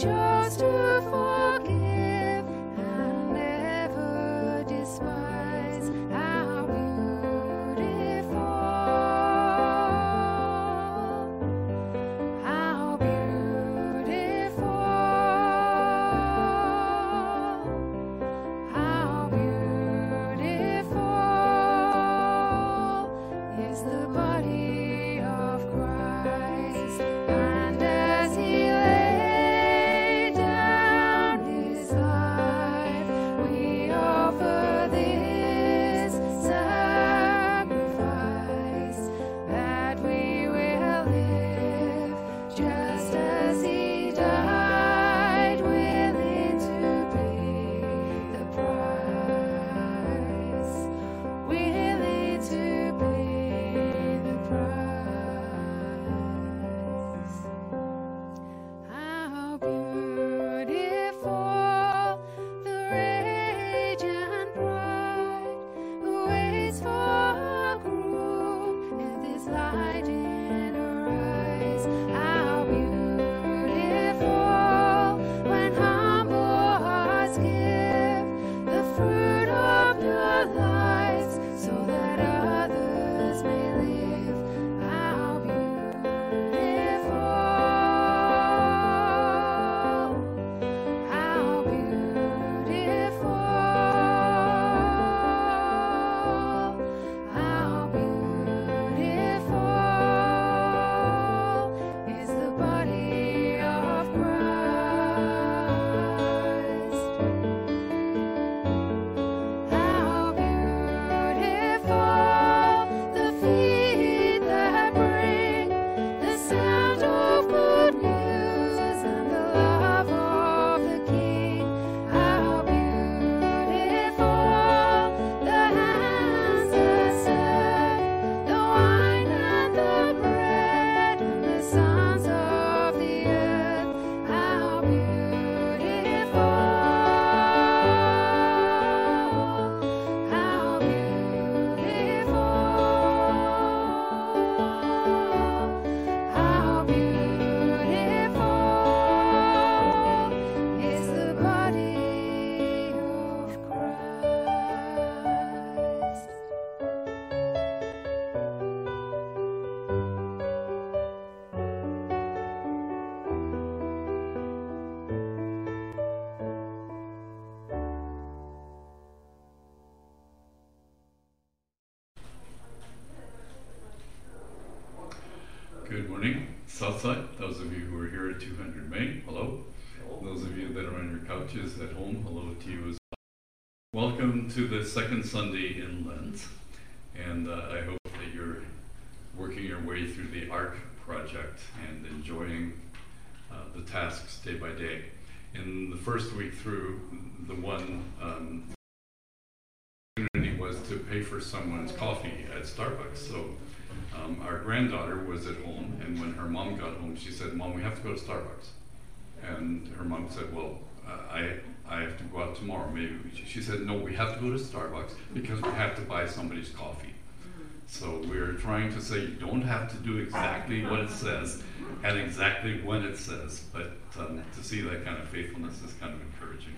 just to fall. to the second Sunday in Lent, and uh, I hope that you're working your way through the ARC project and enjoying uh, the tasks day by day. In the first week through, the one um, opportunity was to pay for someone's coffee at Starbucks. So um, our granddaughter was at home, and when her mom got home, she said, "Mom, we have to go to Starbucks." And her mom said, "Well, uh, I I have to go out tomorrow. Maybe she said, no, we have to go to Starbucks because we have to buy somebody's coffee. Mm-hmm. So we're trying to say you don't have to do exactly what it says and exactly when it says, but um, to see that kind of faithfulness is kind of encouraging.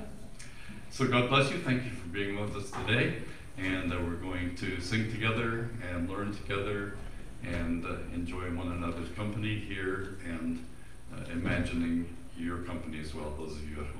So God bless you. Thank you for being with us today. And uh, we're going to sing together and learn together and uh, enjoy one another's company here and uh, imagining your company as well, those of you at home.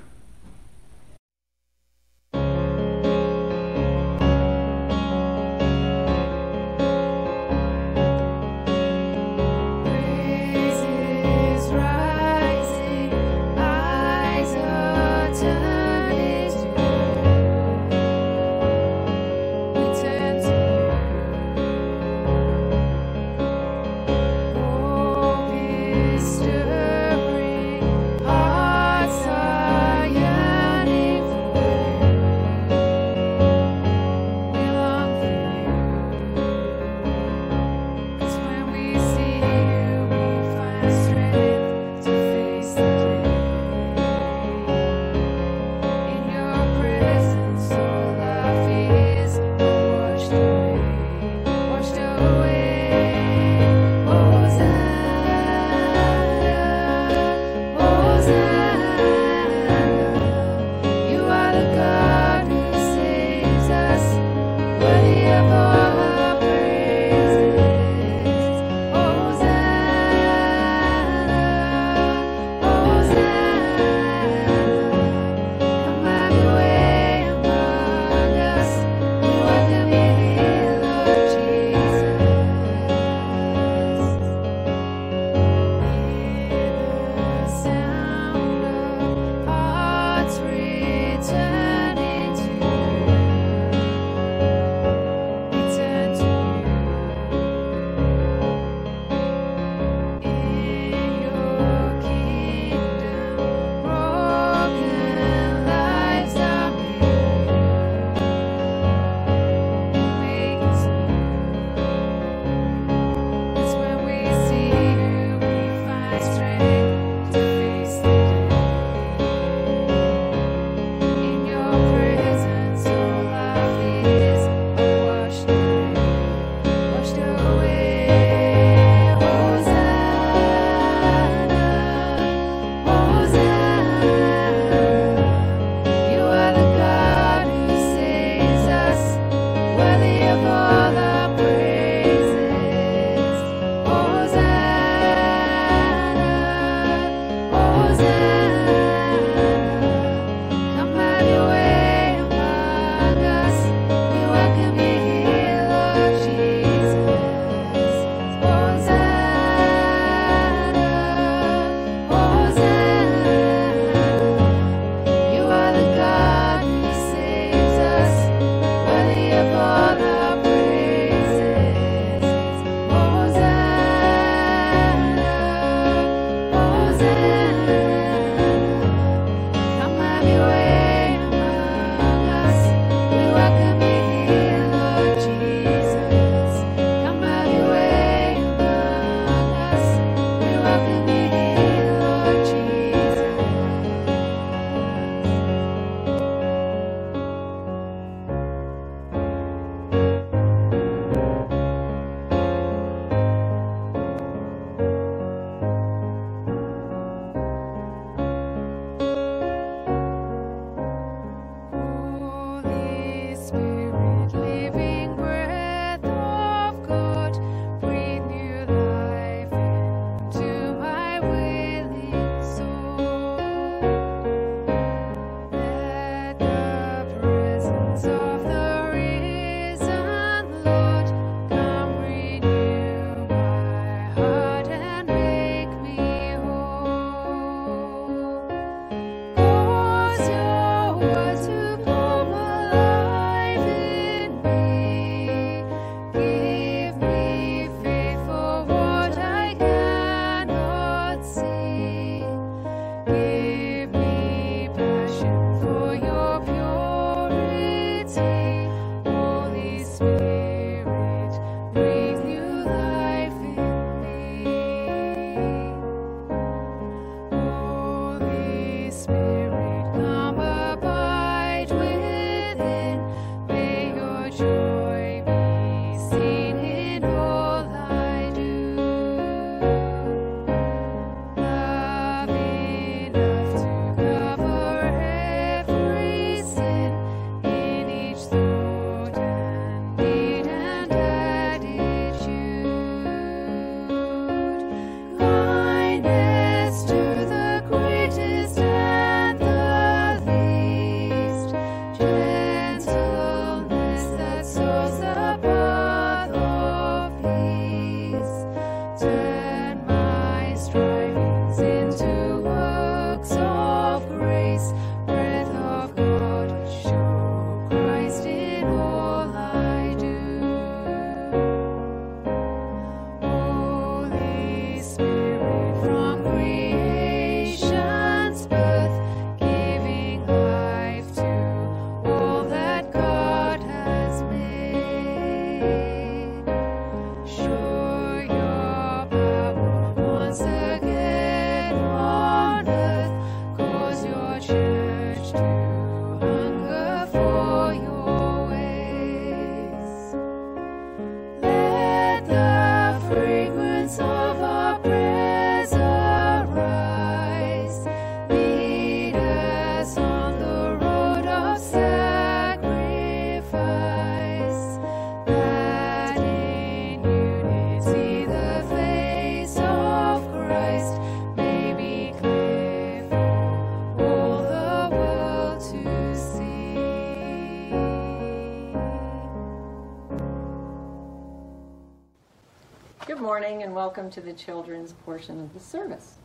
Welcome to the children's portion of the service.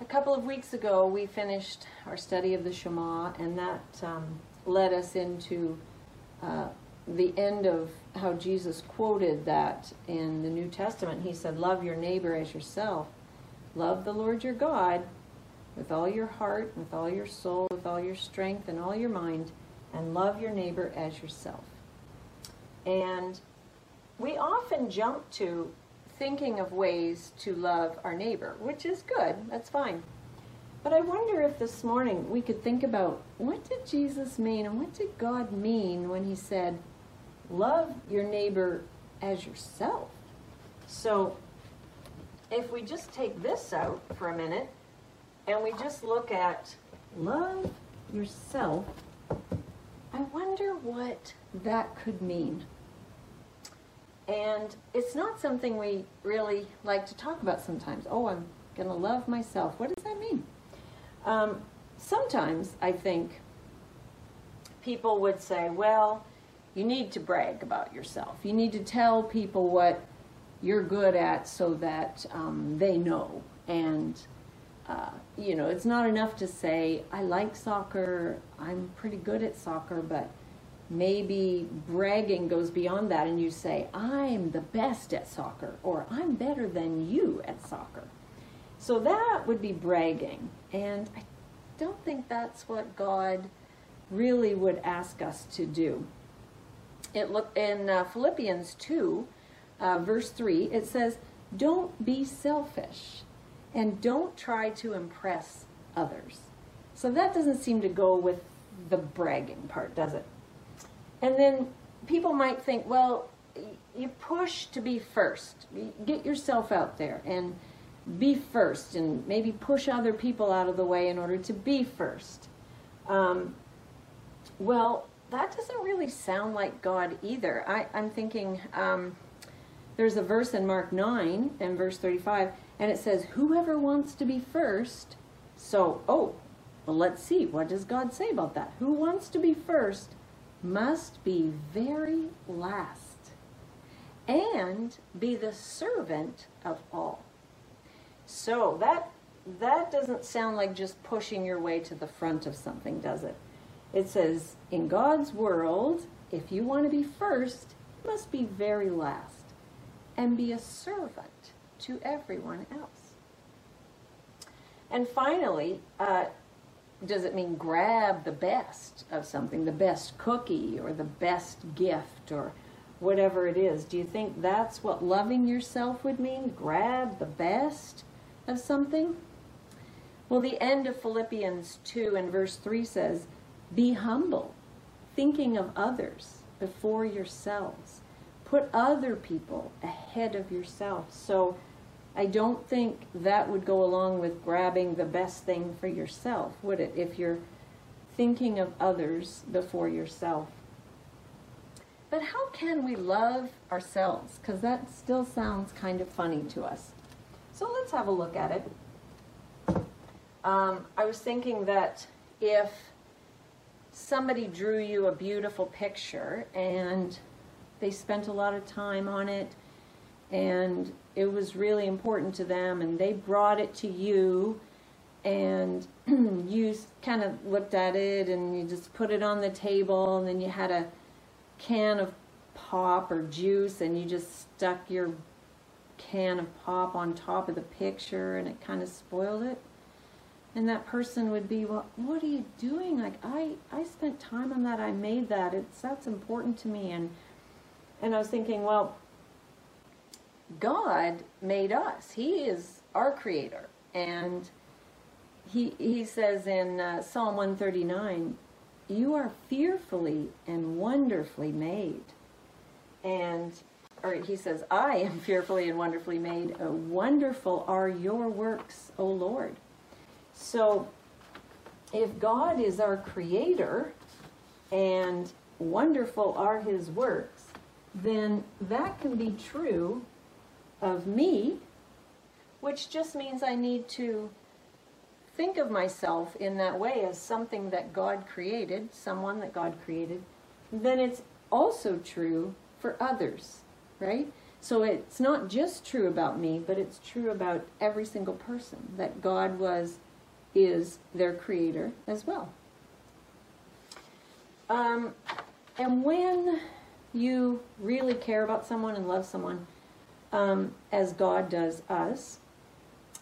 A couple of weeks ago, we finished our study of the Shema, and that um, led us into uh, the end of how Jesus quoted that in the New Testament. He said, Love your neighbor as yourself. Love the Lord your God with all your heart, with all your soul, with all your strength, and all your mind, and love your neighbor as yourself. And we often jump to thinking of ways to love our neighbor, which is good, that's fine. But I wonder if this morning we could think about what did Jesus mean and what did God mean when he said, love your neighbor as yourself? So if we just take this out for a minute and we just look at love yourself, I wonder what that could mean. And it's not something we really like to talk about sometimes. Oh, I'm going to love myself. What does that mean? Um, sometimes I think people would say, well, you need to brag about yourself. You need to tell people what you're good at so that um, they know. And, uh, you know, it's not enough to say, I like soccer, I'm pretty good at soccer, but maybe bragging goes beyond that and you say, I'm the best at soccer, or I'm better than you at soccer. So that would be bragging. And I don't think that's what God really would ask us to do. It look in uh, Philippians 2, uh, verse 3, it says, Don't be selfish and don't try to impress others. So that doesn't seem to go with the bragging part, does it? And then people might think, well, you push to be first. Get yourself out there and be first and maybe push other people out of the way in order to be first. Um, well, that doesn't really sound like God either. I, am thinking um, there's a verse in Mark 9 and verse 35, and it says, Whoever wants to be first, so, oh, well, let's see. What does God say about that? Who wants to be first must be very last and be the servant of all. So that that doesn't sound like just pushing your way to the front of something, does it? It says, in God's world, if you want to be first, you must be very last and be a servant to everyone else. And finally, uh, does it mean grab the best of something, the best cookie or the best gift or whatever it is? Do you think that's what loving yourself would mean? Grab the best of something? Well, the end of Philippians 2 and verse 3 says, Be humble, thinking of others before yourselves. Put other people ahead of yourself. So, I don't think that would go along with grabbing the best thing for yourself, would it? If you're thinking of others before yourself. But how can we love ourselves? Because that still sounds kind of funny to us. So let's have a look at it. Um, I was thinking that if somebody drew you a beautiful picture and they spent a lot of time on it and it was really important to them and they brought it to you and you kind of looked at it and you just put it on the table and then you had a can of pop or juice and you just stuck your can of pop on top of the picture and it kind of spoiled it. And that person would be well what are you doing? Like i i spent time on that. I made that. It's that's important to me. And and i was thinking well God made us. He is our creator. And he, he says in uh, Psalm 139, You are fearfully and wonderfully made. And, or he says, I am fearfully and wonderfully made. Uh, wonderful are your works, O Lord. So, if God is our creator and wonderful are his works, then that can be true of me, which just means I need to think of myself in that way as something that God created, someone that God created, then it's also true for others, right? So it's not just true about me, but it's true about every single person that God was, is their creator as well. Um, and when you really care about someone and love someone, um, as God does us,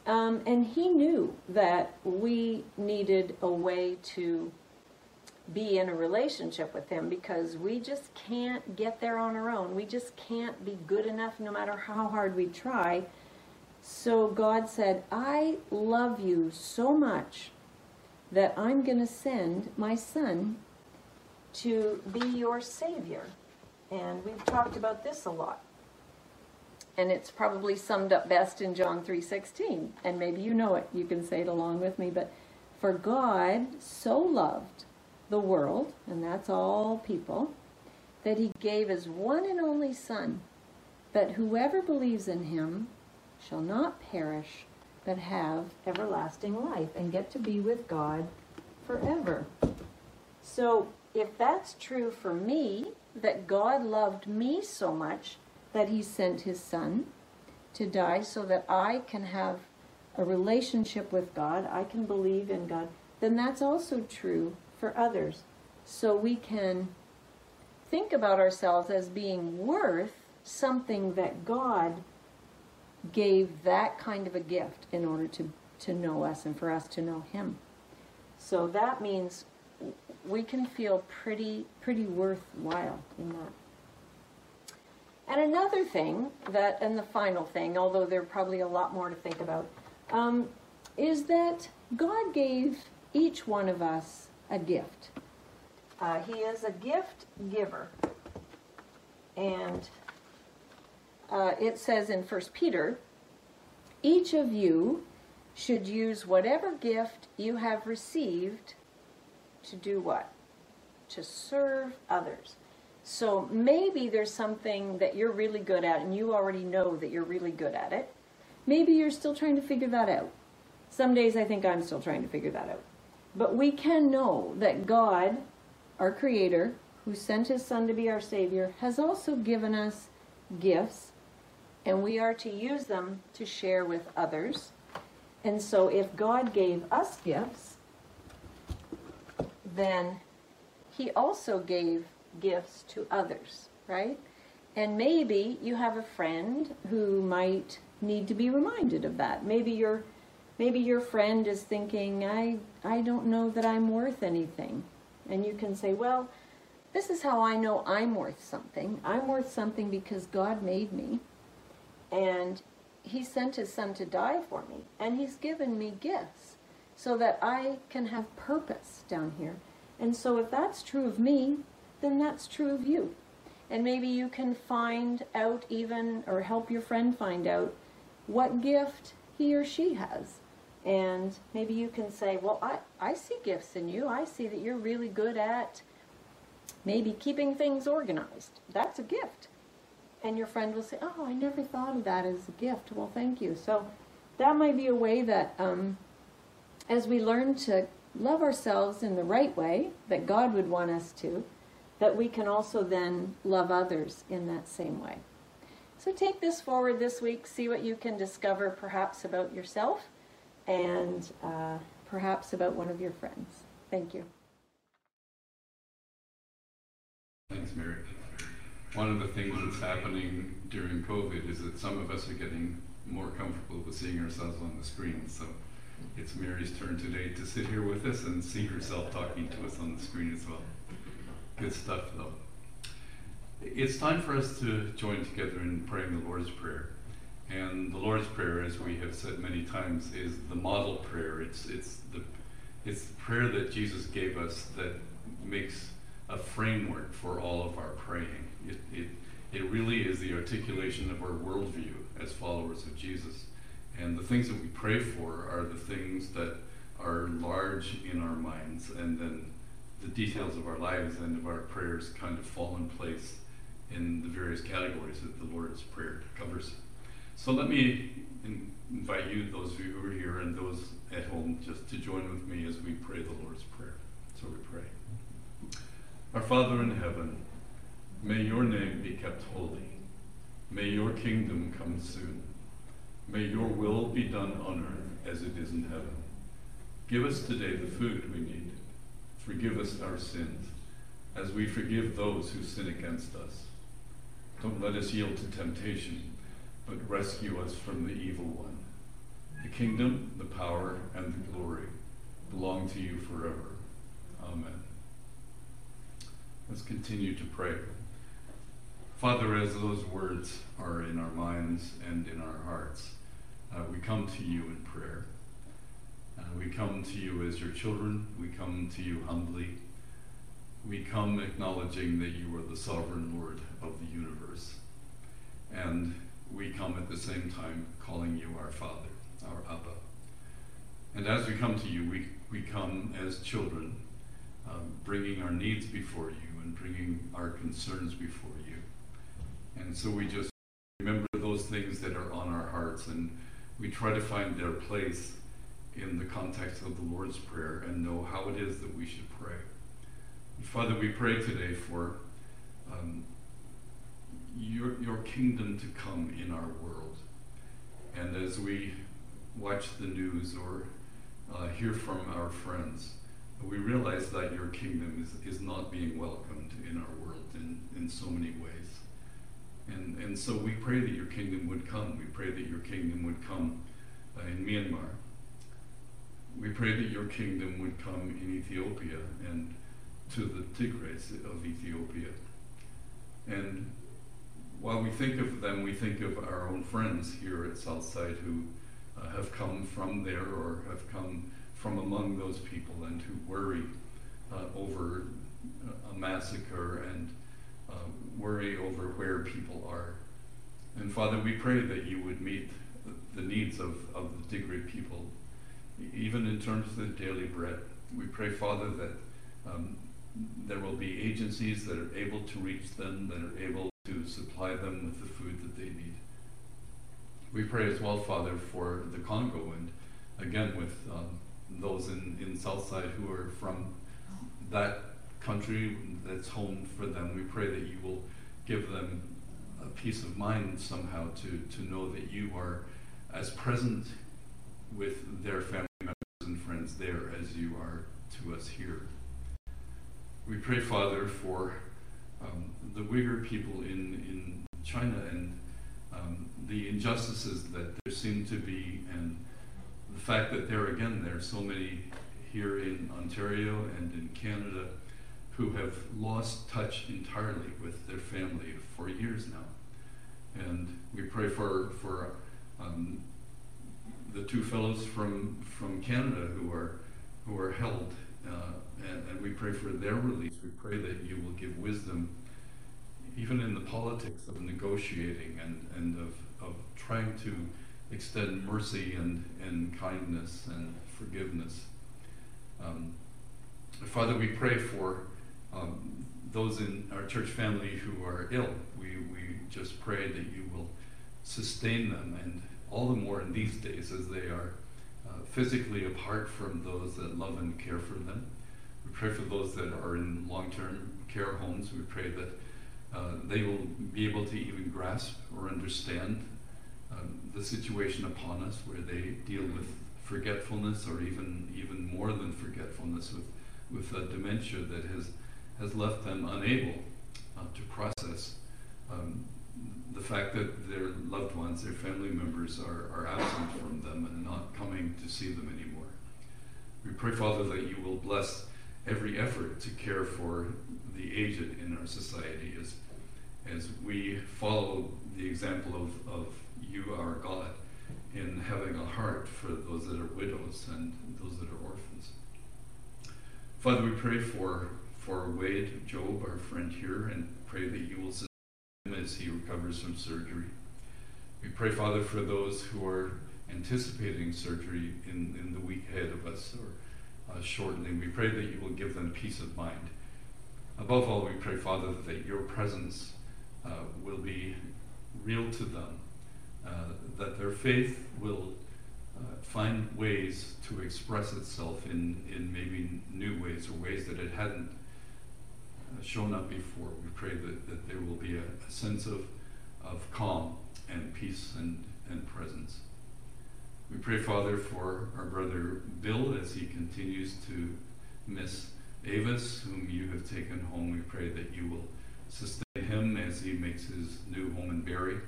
um, and He knew that we needed a way to be in a relationship with Him because we just can't get there on our own. We just can't be good enough no matter how hard we try. So God said, I love you so much that I'm going to send my son to be your savior. And we've talked about this a lot. And it's probably summed up best in John 3:16. And maybe you know it. You can say it along with me, but for God so loved the world, and that's all people, that he gave his one and only son, that whoever believes in him shall not perish, but have everlasting life and get to be with God forever. So, if that's true for me, that God loved me so much that he sent his son to die so that I can have a relationship with God, I can believe in God, then that's also true for others. So we can think about ourselves as being worth something that God gave that kind of a gift in order to, to know us and for us to know him. So that means we can feel pretty pretty worthwhile in that. And another thing that, and the final thing, although there are probably a lot more to think about, um, is that God gave each one of us a gift. Uh, he is a gift giver. And uh, it says in 1 Peter, each of you should use whatever gift you have received to do what? To serve others. So maybe there's something that you're really good at and you already know that you're really good at it. Maybe you're still trying to figure that out. Some days I think I'm still trying to figure that out. But we can know that God, our Creator, who sent His Son to be our Savior, has also given us gifts, and we are to use them to share with others. And so if God gave us gifts, then He also gave gifts to others, right? And maybe you have a friend who might need to be reminded of that. Maybe your maybe your friend is thinking, I I don't know that I'm worth anything. And you can say, well, this is how I know I'm worth something. I'm worth something because God made me. And he sent his son to die for me, and he's given me gifts so that I can have purpose down here. And so if that's true of me, then that's true of you. And maybe you can find out even, or help your friend find out, what gift he or she has. And maybe you can say, well, I, I see gifts in you. I see that you're really good at maybe keeping things organized. That's a gift. And your friend will say, oh, I never thought of that as a gift. Well, thank you. So that might be a way that um, as we learn to love ourselves in the right way, that God would want us to, that we can also then love others in that same way. So take this forward this week, see what you can discover perhaps about yourself and uh, perhaps about one of your friends. Thank you. Thanks, Mary. One of the things that's happening during COVID is that some of us are getting more comfortable with seeing ourselves on the screen. So it's Mary's turn today to sit here with us and see herself talking to us on the screen as well. Good stuff, though. It's time for us to join together in praying the Lord's Prayer. And the Lord's Prayer, as we have said many times, is the model prayer. It's, it's, the, it's the prayer that Jesus gave us that makes a framework for all of our praying. It, it, it really is the articulation of our worldview as followers of Jesus. And the things that we pray for are the things that are large in our minds, and then the details of our lives and of our prayers kind of fall in place in the various categories that the Lord's Prayer covers. So let me in- invite you, those of you who are here and those at home, just to join with me as we pray the Lord's Prayer. So we pray. Our Father in heaven, may your name be kept holy. May your kingdom come soon. May your will be done on earth as it is in heaven. Give us today the food we need. Forgive us our sins, as we forgive those who sin against us. Don't let us yield to temptation, but rescue us from the evil one. The kingdom, the power, and the glory belong to you forever. Amen. Let's continue to pray. Father, as those words are in our minds and in our hearts, uh, we come to you in prayer. Uh, we come to you as your children. We come to you humbly. We come acknowledging that you are the sovereign Lord of the universe. And we come at the same time calling you our Father, our Abba. And as we come to you, we, we come as children, um, bringing our needs before you and bringing our concerns before you. And so we just remember those things that are on our hearts and we try to find their place in the context of the Lord's Prayer and know how it is that we should pray. And Father, we pray today for um, your, your kingdom to come in our world. And as we watch the news or uh, hear from our friends, we realize that your kingdom is, is not being welcomed in our world in, in so many ways. And, and so we pray that your kingdom would come. We pray that your kingdom would come uh, in Myanmar. We pray that your kingdom would come in Ethiopia and to the Tigray of Ethiopia. And while we think of them, we think of our own friends here at Southside who uh, have come from there or have come from among those people and who worry uh, over a massacre and uh, worry over where people are. And Father, we pray that you would meet the needs of, of the Tigray people, even in terms of the daily bread. We pray, Father, that um, there will be agencies that are able to reach them, that are able to supply them with the food that they need. We pray as well, Father, for the Congo and again with um, those in, in Southside who are from that country that's home for them. We pray that you will give them a peace of mind somehow to, to know that you are as present with their family members and friends there as you are to us here. We pray, Father, for um, the Uyghur people in, in China and um, the injustices that there seem to be, and the fact that there again there are so many here in Ontario and in Canada who have lost touch entirely with their family for years now. And we pray for for um, the two fellows from from Canada who are who are held, uh, and, and we pray for their release. We pray that you will give wisdom, even in the politics of negotiating and and of of trying to extend mercy and and kindness and forgiveness. Um, Father, we pray for um, those in our church family who are ill. We, we just pray that you will sustain them, and all the more in these days as they are uh, physically apart from those that love and care for them. We pray for those that are in long term care homes. We pray that uh, they will be able to even grasp or understand um, the situation upon us where they deal with forgetfulness or even even more than forgetfulness with with a dementia that has has left them unable uh, to process um, the fact that their loved ones, their family members, are, are absent from them and not coming to see them anymore. We pray, Father, that you will bless every effort to care for the aged in our society as, as we follow the example of, of you, our God, in having a heart for those that are widows and those that are orphans. Father, we pray for for Wade Job, our friend here, and pray that you will as he recovers from surgery. We pray, Father, for those who are anticipating surgery in, in the week ahead of us or uh, shortly. We pray that you will give them peace of mind. Above all, we pray, Father, that your presence uh, will be real to them, uh, that their faith will uh, find ways to express itself in, in maybe new ways or ways that it hadn't shown up before. We pray that, that there will be a, a sense of, of calm and peace and, and presence. We pray, Father, for our brother Bill as he continues to miss Avis, whom you have taken home. We pray that you will sustain him as he makes his new home in Barrie.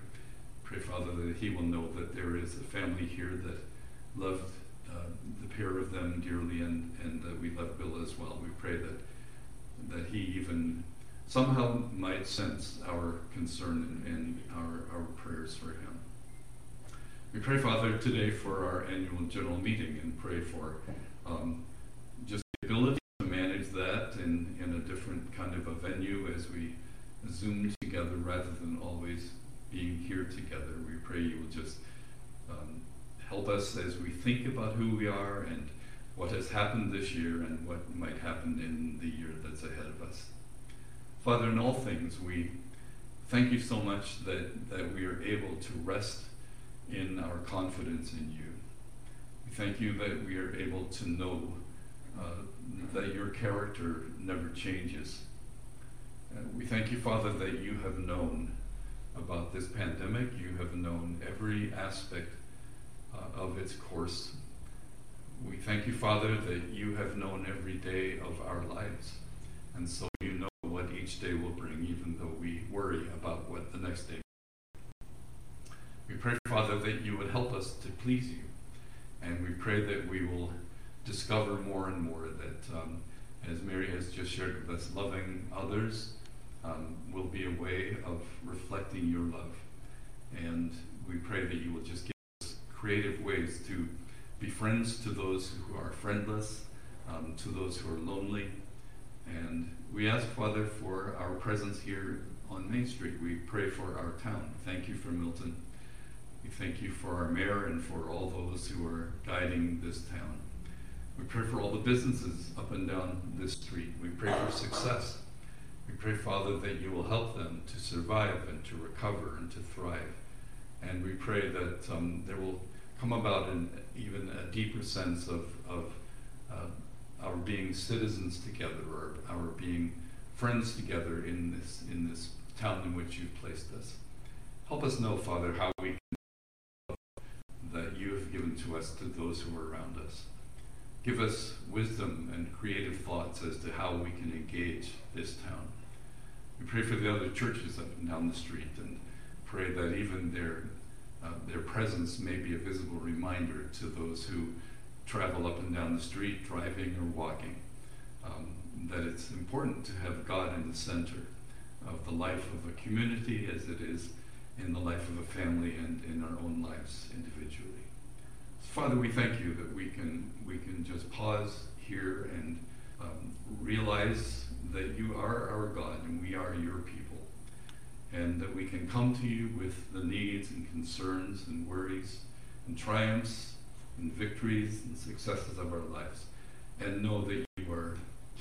Pray, Father, that he will know that there is a family here that loved uh, the pair of them dearly and, and that we love Bill as well. We pray that, that he even somehow might sense our concern and, our, our prayers for him. We pray, Father, today for our annual general meeting and pray for um, just the ability to manage that in, in a different kind of a venue as we Zoom together rather than always being here together. We pray you will just um, help us as we think about who we are and what has happened this year and what might happen in the year that's ahead of us. Father, in all things, we thank you so much that, that we are able to rest in our confidence in you. We thank you that we are able to know uh, that your character never changes. Uh, we thank you, Father, that you have known about this pandemic. You have known every aspect uh, of its course. We thank you, Father, that you have known every day of our lives. And so you know what each day will bring, even though we worry about what the next day we pray, Father, that you would help us to please you. And we pray that we will discover more and more that, um, as Mary has just shared with us, loving others um, will be a way of reflecting your love. And we pray that you will just give us creative ways to be friends to those who are friendless, um, to those who are lonely. And we ask, Father, for our presence here on Main Street. We pray for our town. Thank you for Milton. We thank you for our mayor and for all those who are guiding this town. We pray for all the businesses up and down this street. We pray for success. We pray, Father, that you will help them to survive and to recover and to thrive. And we pray that um, there will come about an even a deeper sense of, of uh, our being citizens together or our being friends together in this, in this town in which you've placed us. Help us know, Father, how we can that you have given to us to those who are around us. Give us wisdom and creative thoughts as to how we can engage this town. We pray for the other churches up and down the street and pray that even their, uh, their presence may be a visible reminder to those who travel up and down the street, driving or walking, um, that it's important to have God in the center of the life of a community as it is in the life of a family and in our own lives individually. Father, we thank you that we can we can just pause here and um, realize that you are our God and we are your people, and that we can come to you with the needs and concerns and worries and triumphs and victories and successes of our lives, and know that you are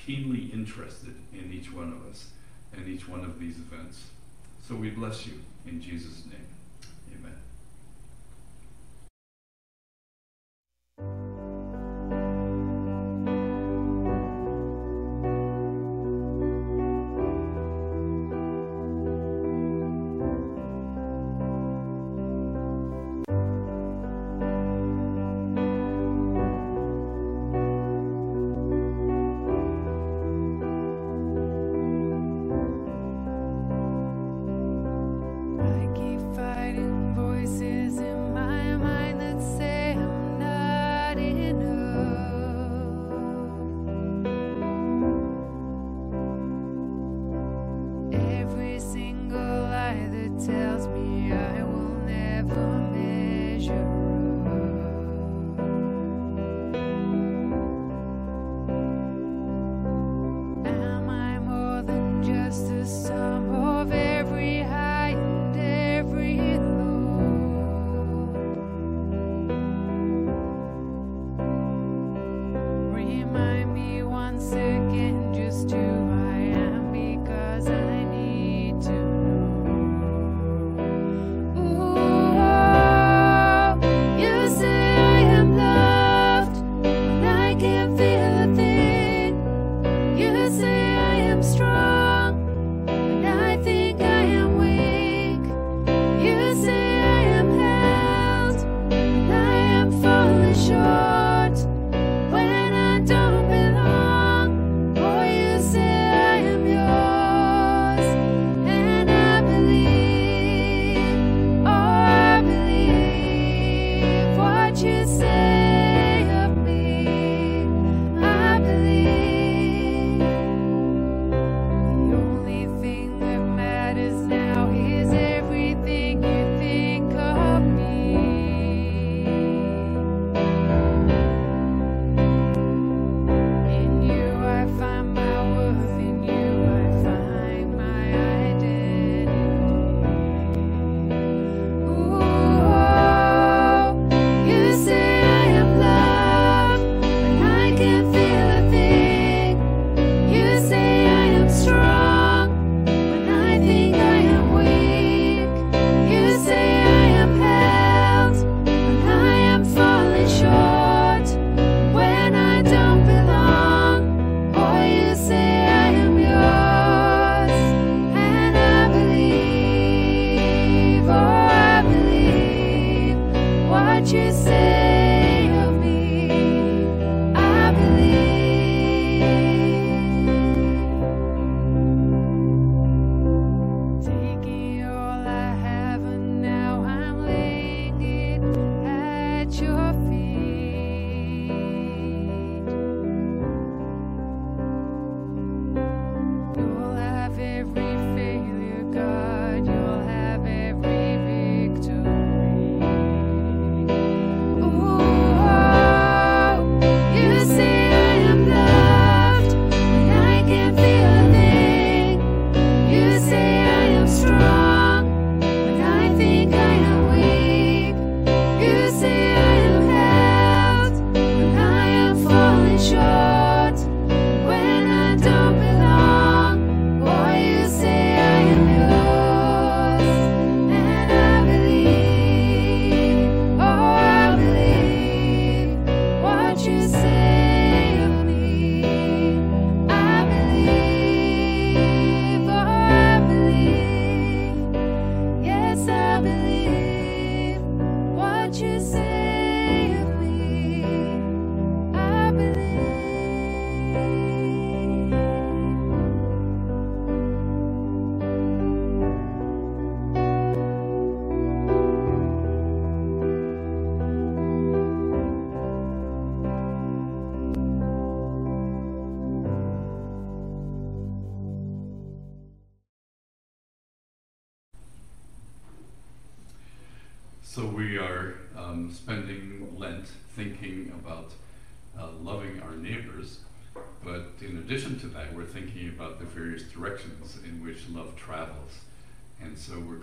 keenly interested in each one of us and each one of these events. So we bless you in Jesus' name.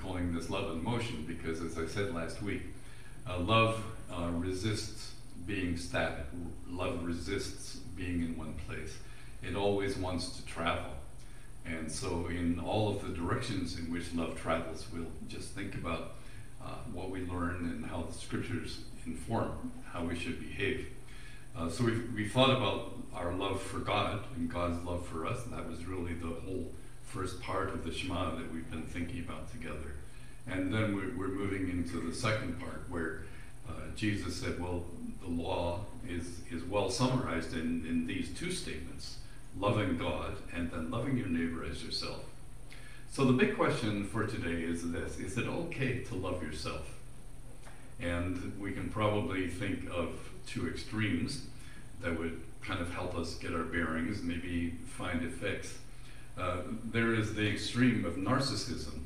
Calling this love in motion because, as I said last week, uh, love uh, resists being static. Love resists being in one place. It always wants to travel. And so, in all of the directions in which love travels, we'll just think about uh, what we learn and how the scriptures inform how we should behave. Uh, so, we we thought about our love for God and God's love for us, and that was really the whole first part of the Shema that we've been thinking about together. And then we're, moving into the second part where uh, Jesus said, well, the law is, is well summarized in, in these two statements loving God and then loving your neighbor as yourself. So the big question for today is this Is it okay to love yourself? And we can probably think of two extremes that would kind of help us get our bearings, maybe find a fix. Uh, there is the extreme of narcissism.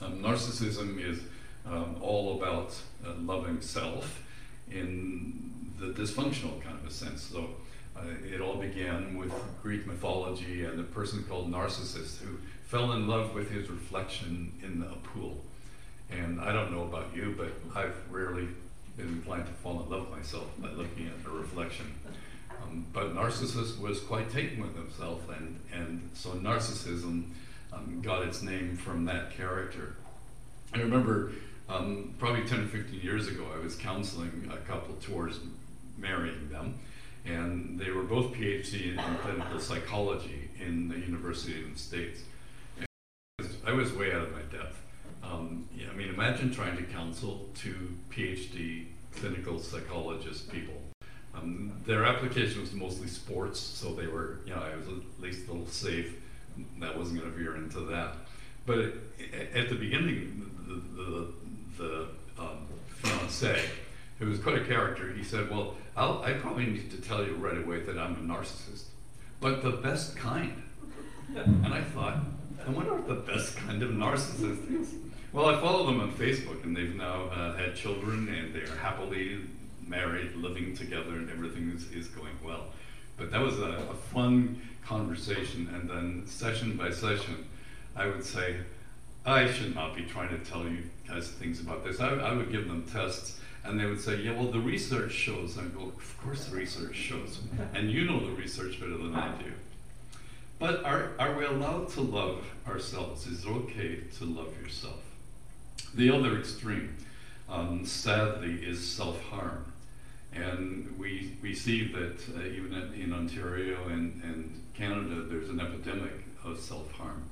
Um, narcissism is um, all about uh, loving self in the dysfunctional kind of a sense. So uh, it all began with Greek mythology and a person called Narcissus who fell in love with his reflection in a pool. And I don't know about you, but I've rarely been inclined to fall in love with myself by looking at a reflection. Um, but Narcissus was quite taken with himself, and, and so narcissism um, got its name from that character. I remember um, probably 10 or 15 years ago, I was counseling a couple towards marrying them, and they were both PhD in clinical psychology in the University of the States. And I was way out of my depth. Um, yeah, I mean, imagine trying to counsel two PhD clinical psychologist people. Um, their application was mostly sports, so they were, you know, I was at least a little safe. That wasn't going to veer into that. But at the beginning, the, the, the um, fiance, who was quite a character, he said, Well, I'll, I probably need to tell you right away that I'm a narcissist, but the best kind. And I thought, I wonder what the best kind of narcissist is. Well, I follow them on Facebook, and they've now uh, had children, and they are happily married, living together, and everything is, is going well. But that was a, a fun conversation, and then session by session, I would say, I should not be trying to tell you guys things about this. I, I would give them tests, and they would say, Yeah, well, the research shows. I go, Of course, the research shows. And you know the research better than I do. But are, are we allowed to love ourselves? Is it okay to love yourself? The other extreme, um, sadly, is self harm. And we, we see that uh, even in, Ontario and, and Canada, there's an epidemic of self harm.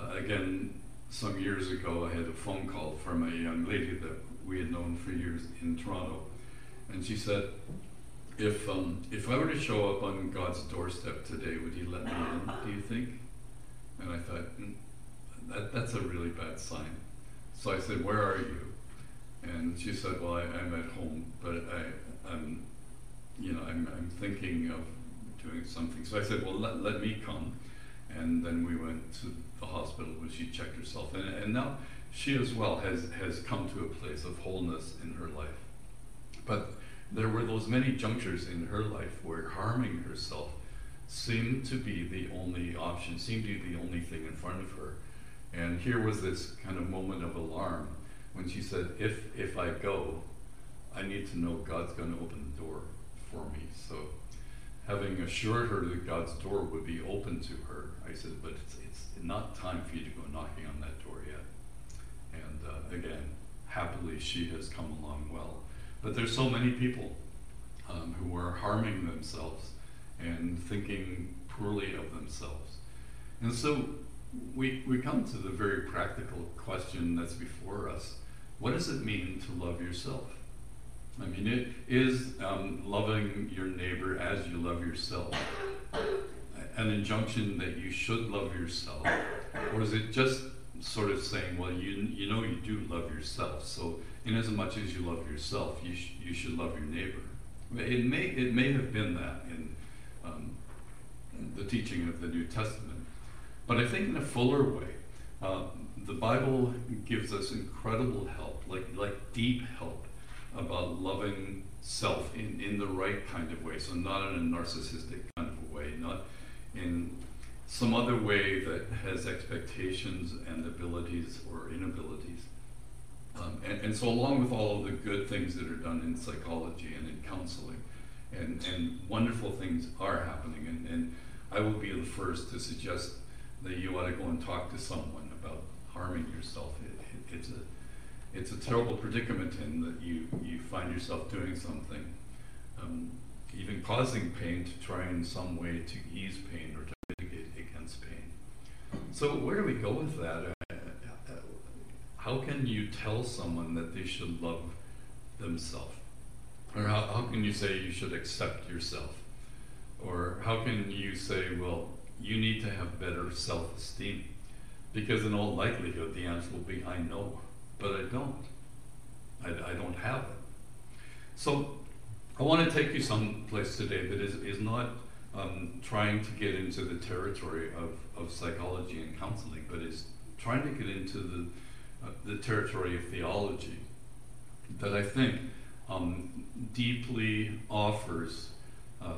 Uh, again, some years ago, I had a phone call from a young lady that we had known for years in Toronto, and she said, "If um, if I were to show up on God's doorstep today, would He let me in? Do you think?" And I thought, mm, that, "That's a really bad sign." So I said, "Where are you?" And she said, "Well, I, I'm at home, but I, I'm, you know, I'm, I'm thinking of doing something." So I said, "Well, let, let me come." And then we went to the hospital where she checked herself, and, and now she as well has, has come to a place of wholeness in her life. But there were those many junctures in her life where harming herself seemed to be the only option, seemed to be the only thing in front of her. And here was this kind of moment of alarm when she said, if, if I go, I need to know God's going to open the door for me. So having assured her that God's door would be open to her, I said, but it's, it's not time for you to go knocking on that door yet. And uh, again, happily, she has come along well. But there's so many people um, who are harming themselves and thinking poorly of themselves. And so we, we come to the very practical question that's before us. What does it mean to love yourself? I mean, it is um, loving your neighbor as you love yourself an injunction that you should love yourself, or is it just sort of saying, well, you you know you do love yourself, so in as much as you love yourself, you sh- you should love your neighbor. It may it may have been that in um, the teaching of the New Testament, but I think in a fuller way, Uh, the Bible gives us incredible help, like, like deep help about loving self in, in the right kind of way. So, not in a narcissistic kind of way, not in some other way that has expectations and abilities or inabilities. Um, and, and so, along with all of the good things that are done in psychology and in counseling, and, and wonderful things are happening, and, and I will be the first to suggest that you ought to go and talk to someone about harming yourself. It, it, it's a it's a terrible predicament in that you, you find yourself doing something, um, even causing pain to try in some way to ease pain or to mitigate against pain. So where do we go with that? Uh, uh, how can you tell someone that they should love themselves? Or how, how can you say you should accept yourself? Or how can you say, well, you need to have better self esteem? Because in all likelihood, the answer will be, I know but I don't. I, I don't have it. So I want to take you someplace today that is, is not um, trying to get into the territory of, of psychology and counseling, but is trying to get into the, uh, the territory of theology that I think um, deeply offers uh,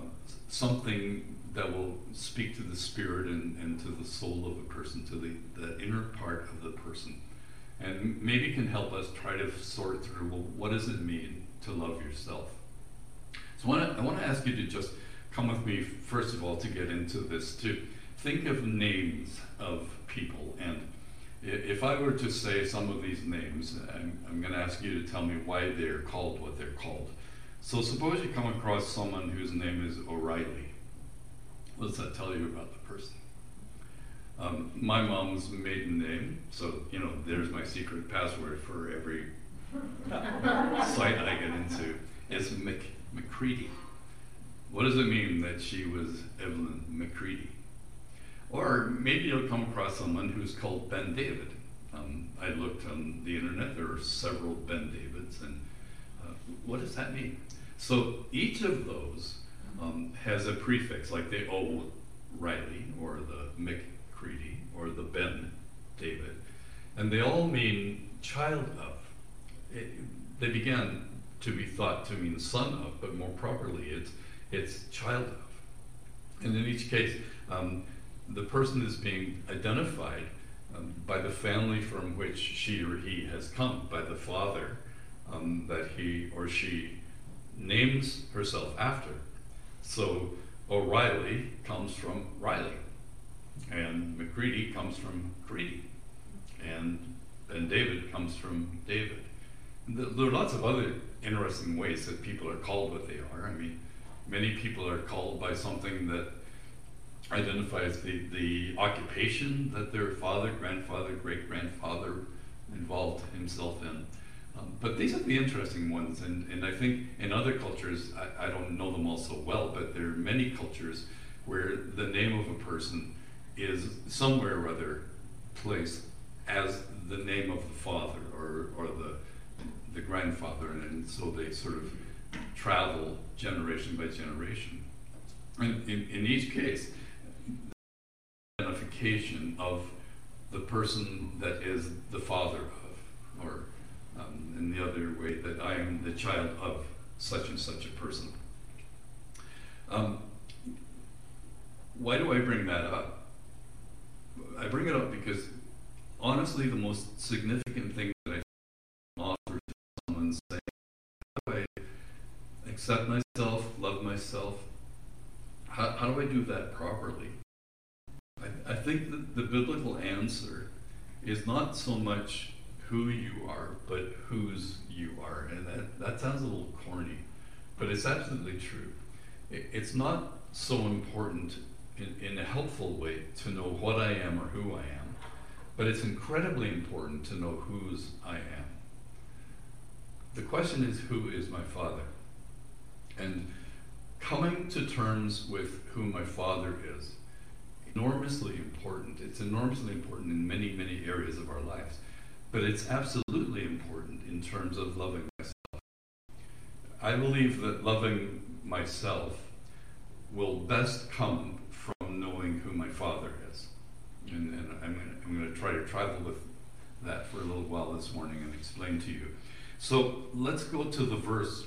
something that will speak to the spirit and, and to the soul of a person, to the, the inner part of the person and maybe can help us try to sort through well, what does it mean to love yourself? So I want to, I want to ask you to just come with me, first of all, to get into this, to think of names of people. And if I were to say some of these names, I'm, I'm going to ask you to tell me why they're called what they're called. So suppose you come across someone whose name is O'Reilly. What does that tell you about? Um, my mom's maiden name, so you know, there's my secret password for every site I get into, is Mc, McCready. What does it mean that she was Evelyn McCready? Or maybe you'll come across someone who's called Ben David. Um, I looked on the internet, there are several Ben Davids, and uh, what does that mean? So each of those um, has a prefix, like the O Riley or the Mc Creedy or the Ben David, and they all mean child of. It, they began to be thought to mean son of, but more properly, it's it's child of. And in each case, um, the person is being identified um, by the family from which she or he has come, by the father um, that he or she names herself after. So O'Reilly comes from Riley. And McCready comes from Creedy. And Ben David comes from David. There are lots of other interesting ways that people are called what they are. I mean, many people are called by something that identifies the, the occupation that their father, grandfather, great grandfather involved himself in. Um, but these are the interesting ones, and, and I think in other cultures, I, I don't know them all so well, but there are many cultures where the name of a person is somewhere or other placed as the name of the father or, or the, the grandfather, and, and so they sort of travel generation by generation. And in, in each case, identification of the person that is the father of, or um, in the other way, that I am the child of such and such a person. Um, why do I bring that up? I bring it up because honestly, the most significant thing that I offer to someone saying, how do I accept myself, love myself? How, how do I do that properly? I, I think that the biblical answer is not so much who you are, but whose you are. And that, that sounds a little corny, but it's absolutely true. It, it's not so important in, in a helpful way to know what I am or who I am, but it's incredibly important to know whose I am. The question is, who is my father? And coming to terms with who my father is, enormously important. It's enormously important in many, many areas of our lives, but it's absolutely important in terms of loving myself. I believe that loving myself will best come from knowing who my father is. And, and I'm, I'm going to try to travel with that for a little while this morning and explain to you. So let's go to the verse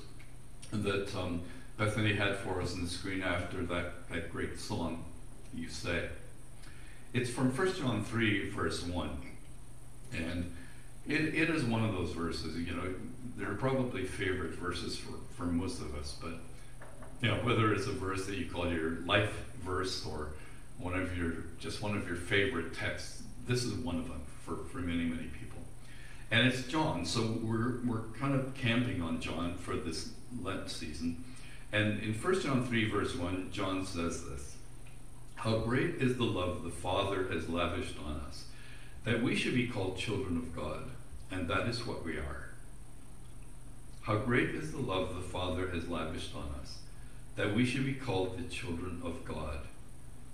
that um, Bethany had for us on the screen after that, that great song you say. It's from 1 John 3, verse 1. And it, it is one of those verses, you know, they're probably favorite verses for, for most of us, but you know, whether it's a verse that you call your life verse or one of your just one of your favorite texts, this is one of them for, for many, many people. And it's John, so we're we're kind of camping on John for this Lent season. And in 1 John 3, verse 1, John says this How great is the love the Father has lavished on us, that we should be called children of God, and that is what we are. How great is the love the Father has lavished on us, that we should be called the children of God,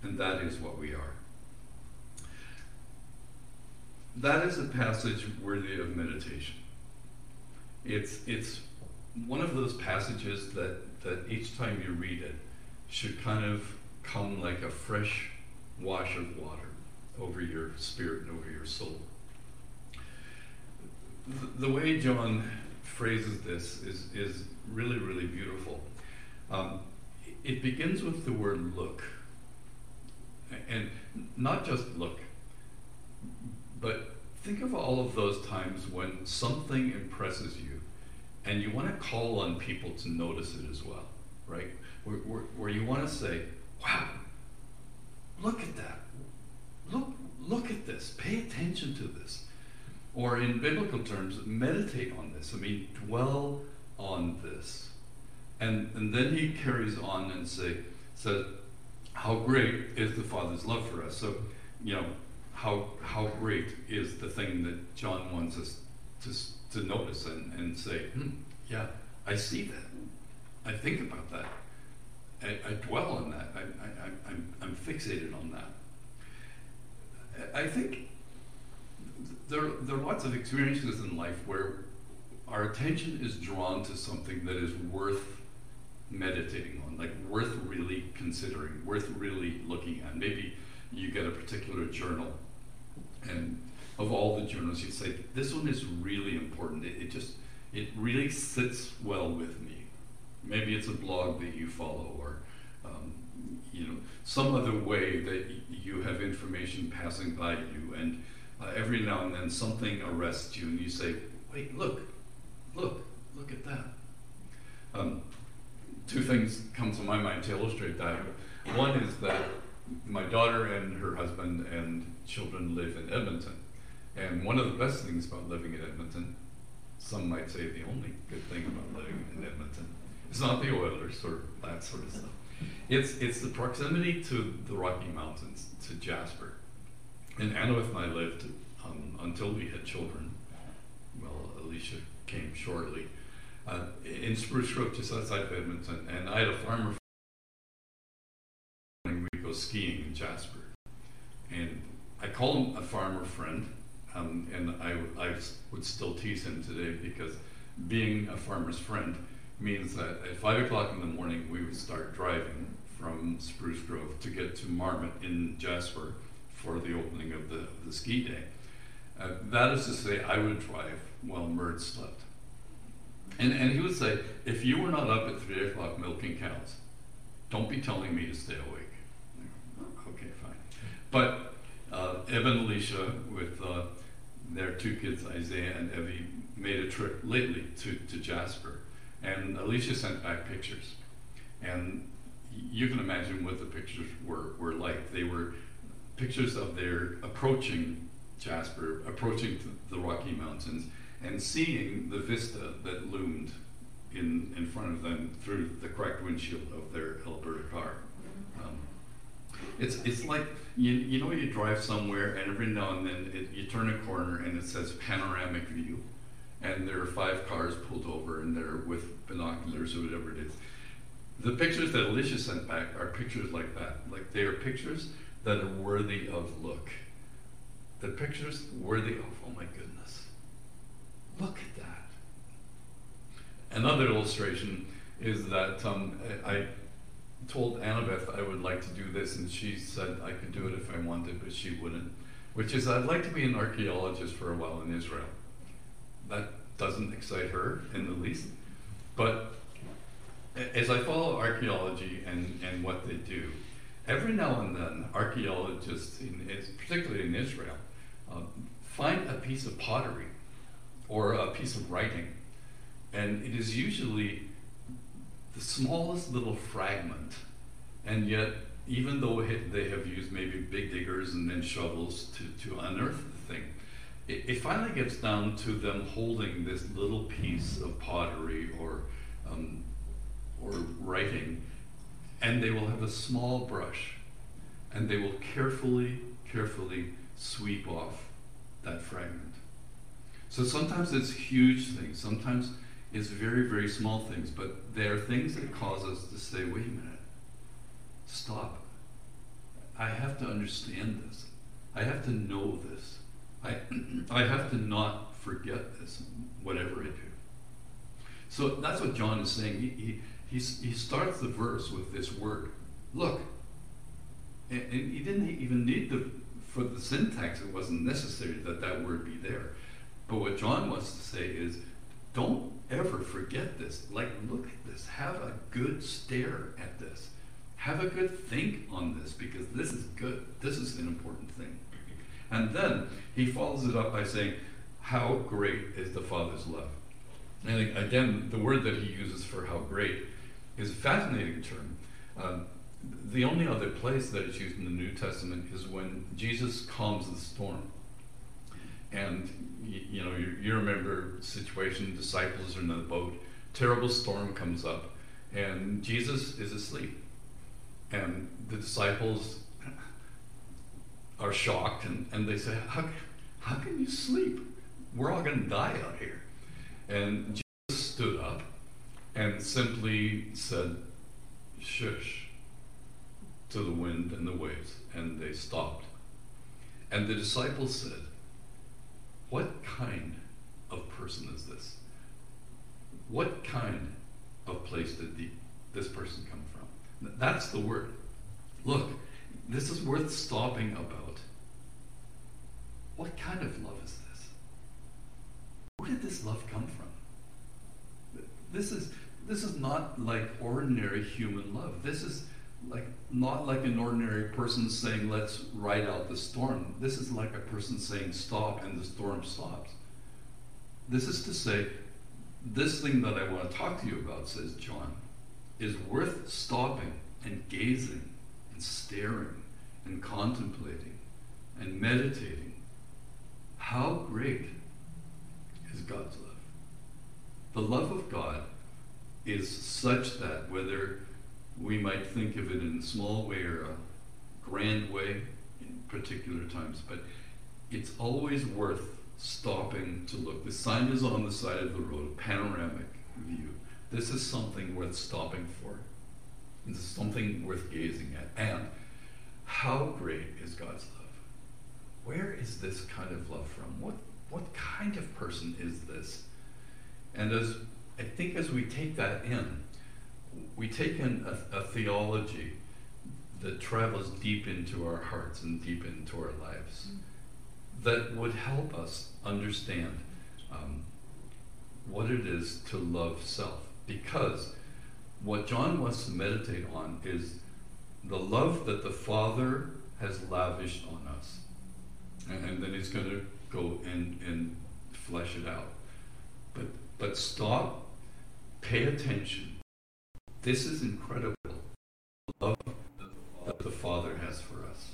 and that is what we are. That is a passage worthy of meditation. It's, it's one of those passages that, that each time you read it should kind of come like a fresh wash of water over your spirit and over your soul. The, way John phrases this is, is really, really beautiful. Um, it begins with the word look. And not just look, but think of all of those times when something impresses you and you want to call on people to notice it as well, right? Where, where, where you want to say, wow, look at that. Look, look at this. Pay attention to this. Or in biblical terms, meditate on this. I mean, dwell on this. And, and then he carries on and say, says, how great is the Father's love for us. So, you know, how, how great is the thing that John wants us to, to notice and, and say, hmm, yeah, I see that. I think about that. I, I dwell on that. I, I, I'm, I'm fixated on that. I think there, there are lots of experiences in life where our attention is drawn to something that is worth meditating on, like worth really considering, worth really looking at. Maybe you get a particular journal, and of all the journals, you say, This one is really important. It, it just, it really sits well with me. Maybe it's a blog that you follow, or um, you know, some other way that you have information passing by you, and uh, every now and then something arrests you, and you say, "Wait, look, look, look at that." Um, two things come to my mind to illustrate that. One is that my daughter and her husband and children live in Edmonton, and one of the best things about living in Edmonton, some might say the only good thing about living in Edmonton, is not the Oilers or that sort of stuff. It's it's the proximity to the Rocky Mountains, to Jasper. And Annabeth and I lived um, until we had children. Well, Alicia came shortly. Uh, in Spruce Grove, just outside of Edmonton, and I had a farmer. And we go skiing in Jasper, and I call him a farmer friend, um, and I, I would still tease him today because being a farmer's friend means that at five o'clock in the morning we would start driving from Spruce Grove to get to Marmot in Jasper for the opening of the, the ski day. Uh, that is to say, I would drive while Mert slept. And, and he would say, if you were not up at 3 o'clock milking cows, don't be telling me to stay awake. Okay, fine. But uh, Evan and Alicia, with uh, their two kids, Isaiah and Evie, made a trip lately to, to Jasper. And Alicia sent back pictures. And you can imagine what the pictures were, were like. They were pictures of their approaching Jasper, approaching the Rocky Mountains, and seeing the vista that loomed in, in front of them through the cracked windshield of their Alberta car. Um, it's, it's like, you, you know, you drive somewhere and every now and then it, you turn a corner and it says panoramic view, and there are five cars pulled over and they're with binoculars or whatever it is. The pictures that Alicia sent back are pictures like that. Like they are pictures that are worthy of look. The pictures worthy of, oh my goodness, look at that. Another illustration is that um, I told Annabeth I would like to do this, and she said I could do it if I wanted, but she wouldn't. which is I'd like to be an archaeologist for a while in Israel. That doesn't excite her in the least. But as I follow archaeology and, and what they do, every now and then archaeologists, in, particularly in Israel, um, find a piece of pottery or a piece of writing, and it is usually the smallest little fragment, and yet even though they have used maybe big diggers and then shovels to, to unearth the thing, it, it finally gets down to them holding this little piece of pottery or um, or writing, and they will have a small brush, and they will carefully, carefully sweep off that fragment. So sometimes it's huge things, sometimes it's very, very small things, but they are things that cause us to say, wait a minute, stop. I have to understand this. I have to know this. I, I have to not forget this, whatever I do. So that's what John is saying. He, he, he's, he starts the verse with this word, look. And, and he didn't even need the, for the syntax, it wasn't necessary that that word be there. But what John wants to say is, don't ever forget this. Like, look at this. Have a good stare at this. Have a good think on this because this is good. This is an important thing. And then he follows it up by saying, How great is the Father's love? And again, the word that he uses for how great is a fascinating term. Um, the only other place that it's used in the New Testament is when Jesus calms the storm. And you, know, you, you remember situation, disciples are in the boat, terrible storm comes up, and Jesus is asleep. And the disciples are shocked and, and they say, how, how can you sleep? We're all going to die out here. And Jesus stood up and simply said, Shush to the wind and the waves. And they stopped. And the disciples said, What kind of person is this? What kind of place did the, this person come from? That's the word. Look, this is worth stopping about. What kind of love is this? Where did this love come from? This is this is not like ordinary human love. This is like not like an ordinary person saying, "Let's ride out the storm." This is like a person saying, "Stop," and the storm stops. This is to say, this thing that I want to talk to you about, says John, is worth stopping and gazing and staring and contemplating and meditating. How great is God's love? The love of God is such that whether we might think of it in a small way or a grand way in particular times, but it's always worth stopping to look. The sign is on the side of the road, a panoramic view. This is something worth stopping for. This is something worth gazing at. And how great is God's love? Where is this kind of love from? What, what kind of person is this? And as I think as we take that in, we take in a, a theology that travels deep into our hearts and deep into our lives that would help us understand um, what it is to love self. Because what John wants to meditate on is the love that the Father has lavished on us. And, and then he's going to go and, and flesh it out. But, but stop, pay attention. This is incredible. Love that the Father has for us.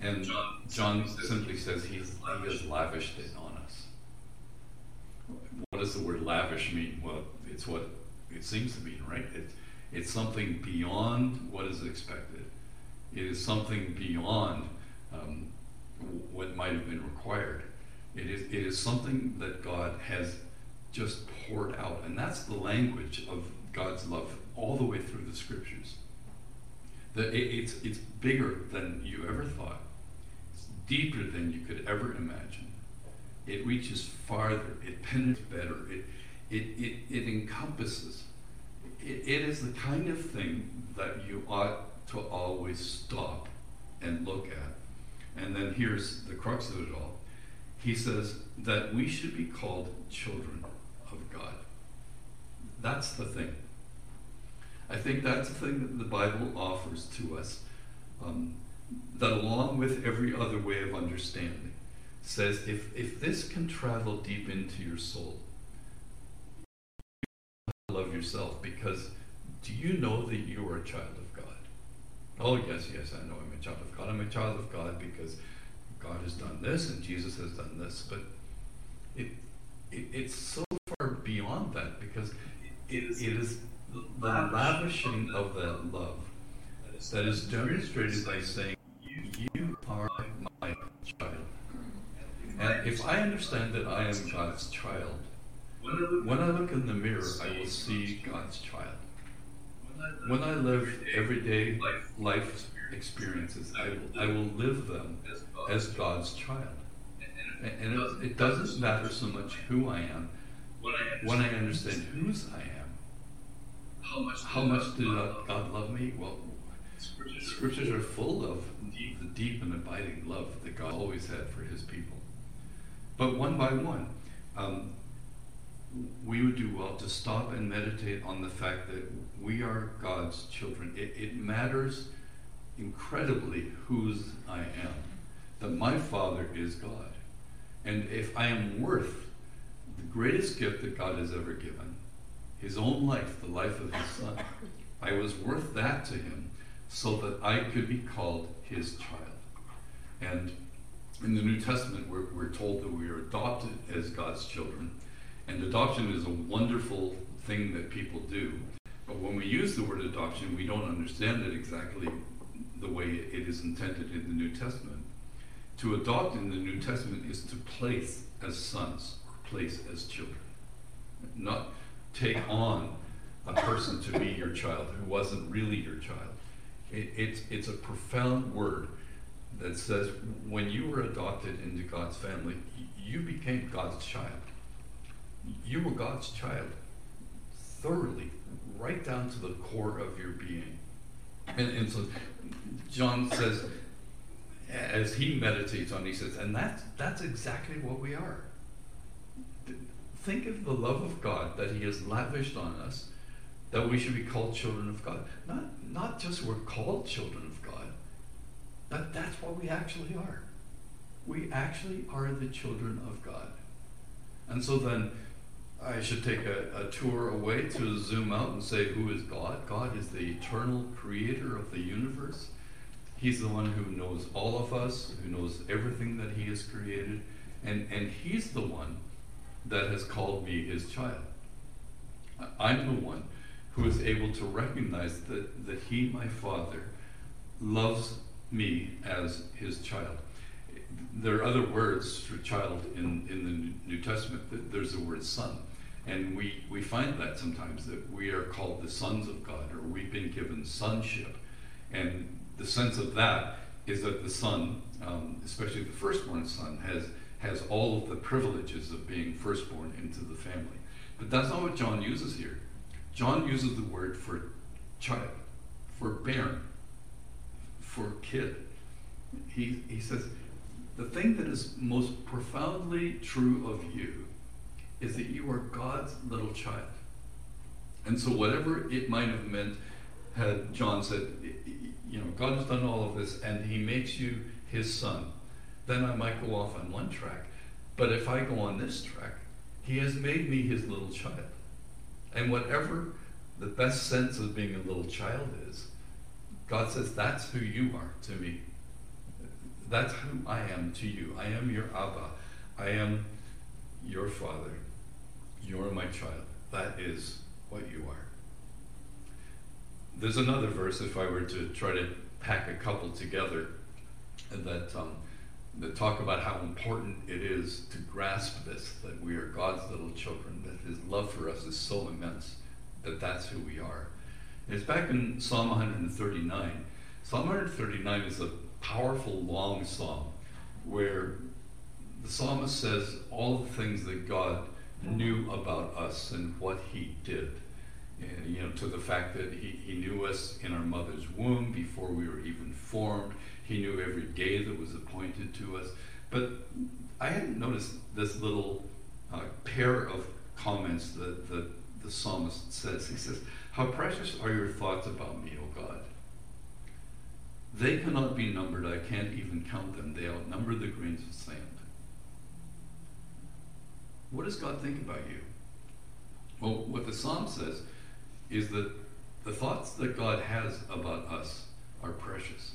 And, John, John simply says he's, he has lavished it on us. What does the word lavish mean? Well, it's what it seems to mean, right? It, it's something beyond what is expected. It is something beyond um, what might have been required. It is, it is something that God has just poured out. And that's the language of God's love all the way through the scriptures. It, it's, it's bigger than you ever thought, it's deeper than you could ever imagine. It reaches farther, it penetrates better, it, it, it, it encompasses. It, it is the kind of thing that you ought to always stop and look at. And then here's the crux of it all. He says that we should be called children of God. That's the thing. I think that's the thing that the Bible offers to us. Um, that along with every other way of understanding, says if, if this can travel deep into your soul, love yourself because do you know that you are a child of God? Oh, yes, yes, I know I'm a child of God. I'm a child of God because God has done this and Jesus has done this. But it, it it's so far beyond that because it, it is the lavishing of that love that is demonstrated by saying, You are my child. And if I understand that I am God's child, when I look in the mirror, I will see God's child. When I live everyday life experiences, I will, I will live them as God's child. And it, it doesn't matter so much who I am when I understand whose I am. How much did God love me? Well, scriptures are full of the deep and abiding love that God always had for his people. But one by one, um, we would do well to stop and meditate on the fact that we are God's children. It, it matters incredibly whose I am, that my Father is God. And if I am worth the greatest gift that God has ever given, his own life, the life of his Son, I was worth that to him so that I could be called his child. And in the New Testament, we're, we're told that we are adopted as God's children. And adoption is a wonderful thing that people do. But when we use the word adoption, we don't understand it exactly the way it is intended in the New Testament. To adopt in the New Testament is to place as sons place as children, not take on a person to be your child who wasn't really your child. It, it's, it's a profound word that says when you were adopted into God's family, you became God's child. You were God's child thoroughly, right down to the core of your being. And, and so John says, as he meditates on, he says, and that's, that's exactly what we are. Think of the love of God that he has lavished on us, that we should be called children of God. Not, not just we're called children of God, but that's what we actually are. We actually are the children of God. And so then I should take a, a, tour away to zoom out and say, who is God? God is the eternal creator of the universe. He's the one who knows all of us, who knows everything that He has created, and, and He's the one that has called me His child. I'm the one who is able to recognize that, that He, my Father, loves me as His child. There are other words for child in, in the New Testament. There's the word son. And we, we find that sometimes that we are called the sons of God or we've been given sonship. And the sense of that is that the son, um, especially the firstborn son, has, has all of the privileges of being firstborn into the family. But that's not what John uses here. John uses the word for child, for bairn, for kid. He, he says, the thing that is most profoundly true of you is that you are God's little child. And so, whatever it might have meant, had John said, you know, God has done all of this and he makes you his son, then I might go off on one track. But if I go on this track, he has made me his little child. And whatever the best sense of being a little child is, God says, that's who you are to me. That's who I am to you. I am your Abba. I am your father. You're my child. That is what you are. There's another verse, if I were to try to pack a couple together, that, um, that talk about how important it is to grasp this, that we are God's little children, that His love for us is so immense, that that's who we are. It's back in Psalm 139. Psalm 139 is a powerful, long psalm where the psalmist says all the things that God knew about us and what he did. You know, to the fact that he, he knew us in our mother's womb before we were even formed. He knew every day that was appointed to us. But I hadn't noticed this little uh, pair of comments that, that the psalmist says. He says, How precious are your thoughts about me, O God? They cannot be numbered. I can't even count them. They outnumber the grains of sand. What does God think about you? Well, what the psalm says is that the thoughts that God has about us are precious.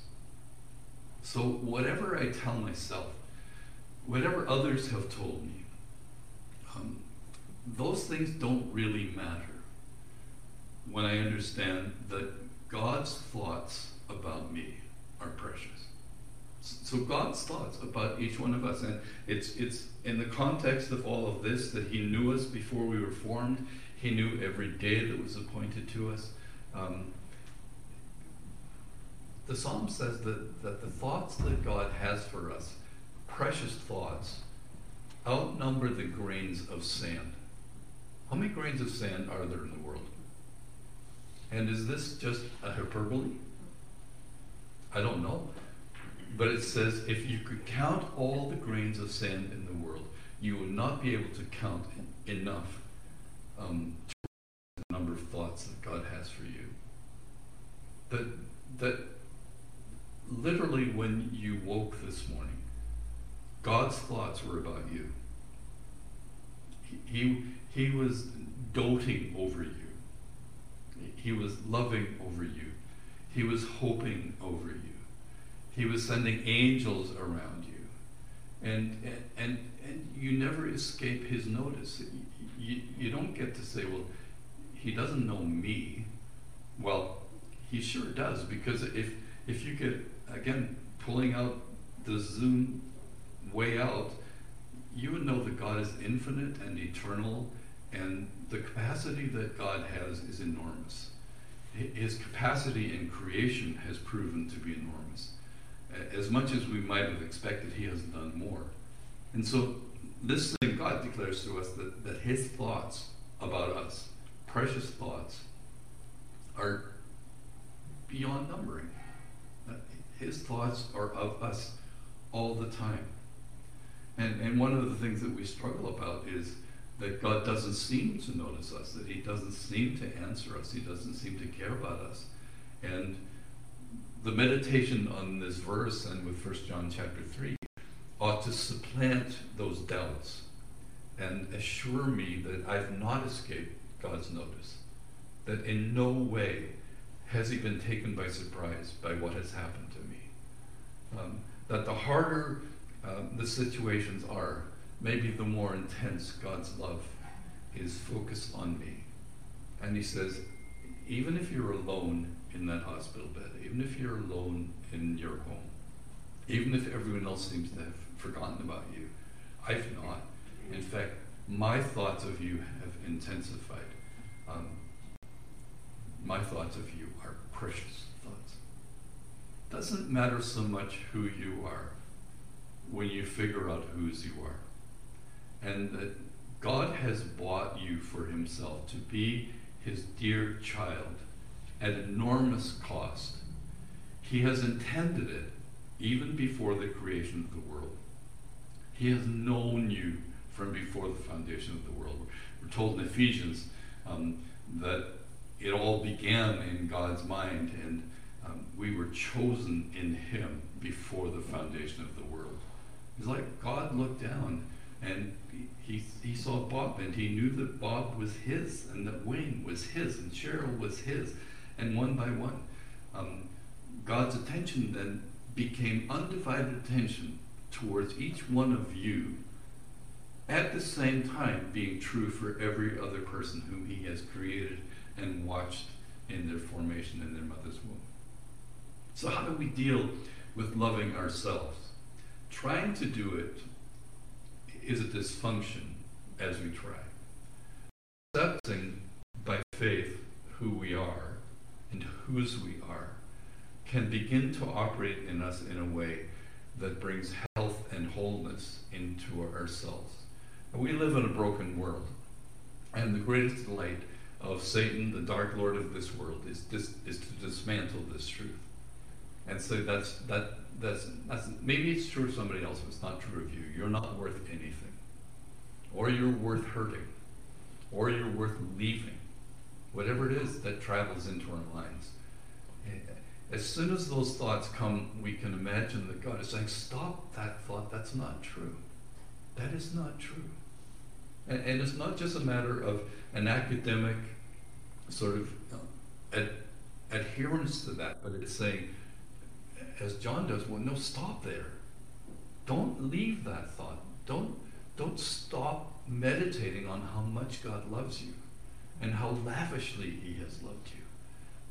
So, whatever I tell myself, whatever others have told me, um, those things don't really matter when I understand that God's thoughts about me are precious. So God's thoughts about each one of us, and it's it's in the context of all of this that He knew us before we were formed. He knew every day that was appointed to us. Um, the psalm says that, that the thoughts that God has for us, precious thoughts, outnumber the grains of sand. How many grains of sand are there in the world? And is this just a hyperbole? I don't know. But it says if you could count all the grains of sand in the world, you would not be able to count enough um, the number of thoughts that God has for you. That that literally when you woke this morning, God's thoughts were about you. He, he, he was doting over you. He was loving over you. He was hoping over you. He was sending angels around you. And, and, and, and you never escape his notice. You, you don't get to say, well, he doesn't know me. Well, he sure does, because if, if you get, again, pulling out the zoom way out, you would know that God is infinite and eternal, and the capacity that God has is enormous. His capacity in creation has proven to be enormous. As much as we might have expected, He has done more. And so, this thing God declares to us that, that His thoughts about us, precious thoughts, are beyond numbering. His thoughts are of us all the time. And, and one of the things that we struggle about is that God doesn't seem to notice us, that He doesn't seem to answer us, He doesn't seem to care about us. And the meditation on this verse and with 1 John chapter 3 ought to supplant those doubts and assure me that I've not escaped God's notice, that in no way has He been taken by surprise by what has happened to me. Um, that the harder uh, the situations are, maybe the more intense God's love is focused on me. And He says, even if you're alone in that hospital bed, even if you're alone in your home, even if everyone else seems to have forgotten about you, I've not. In fact, my thoughts of you have intensified. Um, my thoughts of you are precious thoughts. Doesn't matter so much who you are when you figure out whose you are. And that God has bought you for himself to be his dear child at enormous cost. He has intended it even before the creation of the world. He has known you from before the foundation of the world. We're told in Ephesians um, that it all began in God's mind, and um, we were chosen in Him before the foundation of the world. It's like God looked down and he, he saw Bob and he knew that Bob was his and that Wayne was his and Cheryl was his. And one by one, um, God's attention then became undivided attention towards each one of you at the same time being true for every other person whom he has created and watched in their formation in their mother's womb. So, how do we deal with loving ourselves? Trying to do it is a dysfunction as we try. Accepting by faith who we are and whose we are can begin to operate in us in a way that brings wholeness into ourselves. We live in a broken world, and the greatest delight of Satan, the dark lord of this world, is, dis, is to dismantle this truth and say that's that that's, that's maybe it's true of somebody else, but it's not true of you. You're not worth anything, or you're worth hurting, or you're worth leaving, whatever it is that travels into our minds. As soon as those thoughts come, we can imagine that God is saying, "Stop that thought. That's not true. That is not true." And, and it's not just a matter of an academic sort of ad, adherence to that, but it's saying as John does, well, no, stop there. Don't leave that thought. Don't, don't stop meditating on how much God loves you and how lavishly He has loved you.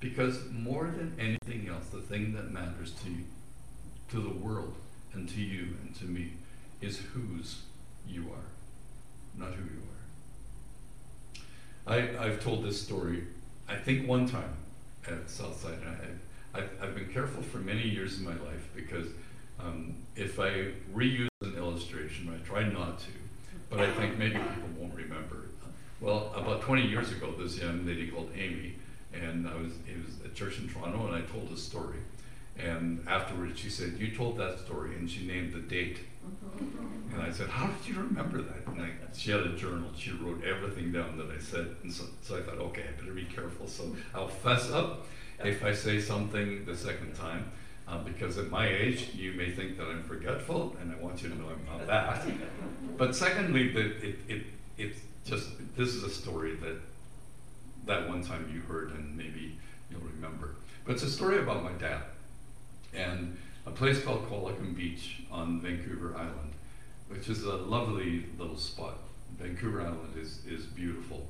Because more than anything else, the thing that matters to you, to the world and to you and to me is whose you are, not who you are. I, I've told this story, I think one time at Southside. I, I've, I've been careful for many years in my life because um, if I reuse an illustration, I try not to, but I think maybe people won't remember. Well, about 20 years ago, this young lady called Amy, and I was, it was a church in Toronto, and I told a story. And afterwards, she said, "You told that story," and she named the date. And I said, "How did you remember that?" And I, she had a journal. She wrote everything down that I said, and so, so I thought, "Okay, I better be careful." So I'll fess up if I say something the second time, uh, because at my age, you may think that I'm forgetful, and I want you to know I'm not that. but secondly, that it, it, it's just, this is a story that that one time you heard, and maybe you'll remember. But it's a story about my dad, and a place called Qualicum Beach on Vancouver Island, which is a lovely little spot. Vancouver Island is, is beautiful,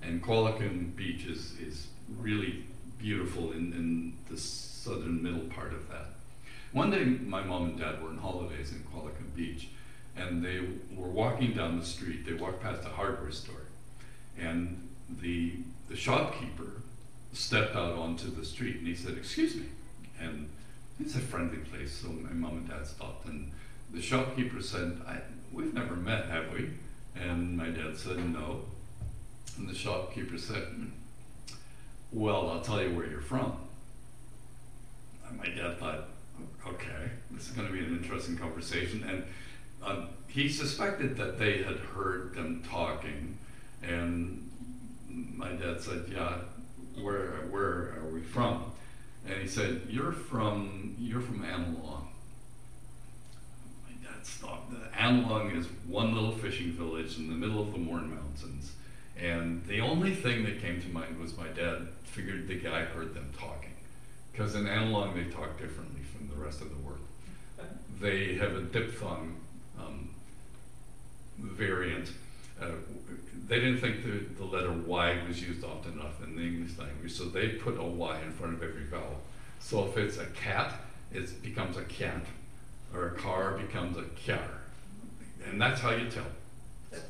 and Qualicum Beach is, is really beautiful in, in the southern middle part of that. One day, my mom and dad were on holidays in Qualicum Beach, and they were walking down the street. They walked past a hardware store, and the the shopkeeper stepped out onto the street, and he said, "Excuse me," and it's a friendly place, so my mom and dad stopped, and the shopkeeper said, "We've never met, have we?" And my dad said, "No." And the shopkeeper said, well, I'll tell you where you're from. And my dad thought, okay, this is going to be an interesting conversation. And um, he suspected that they had heard them talking. And my dad said, yeah, where, where are we from? And he said, you're from, you're from Annalong. My dad stopped. Annalong is one little fishing village in the middle of the Mourne Mountains. And the only thing that came to mind was my dad figured the guy heard them talking. Because in Annalong, they talk differently from the rest of the world. They have a diphthong um, variant. Uh, they didn't think the, the letter Y was used often enough in the English language, so they put a Y in front of every vowel. So if it's a cat, it becomes a cat, or a car becomes a car. And that's how you tell,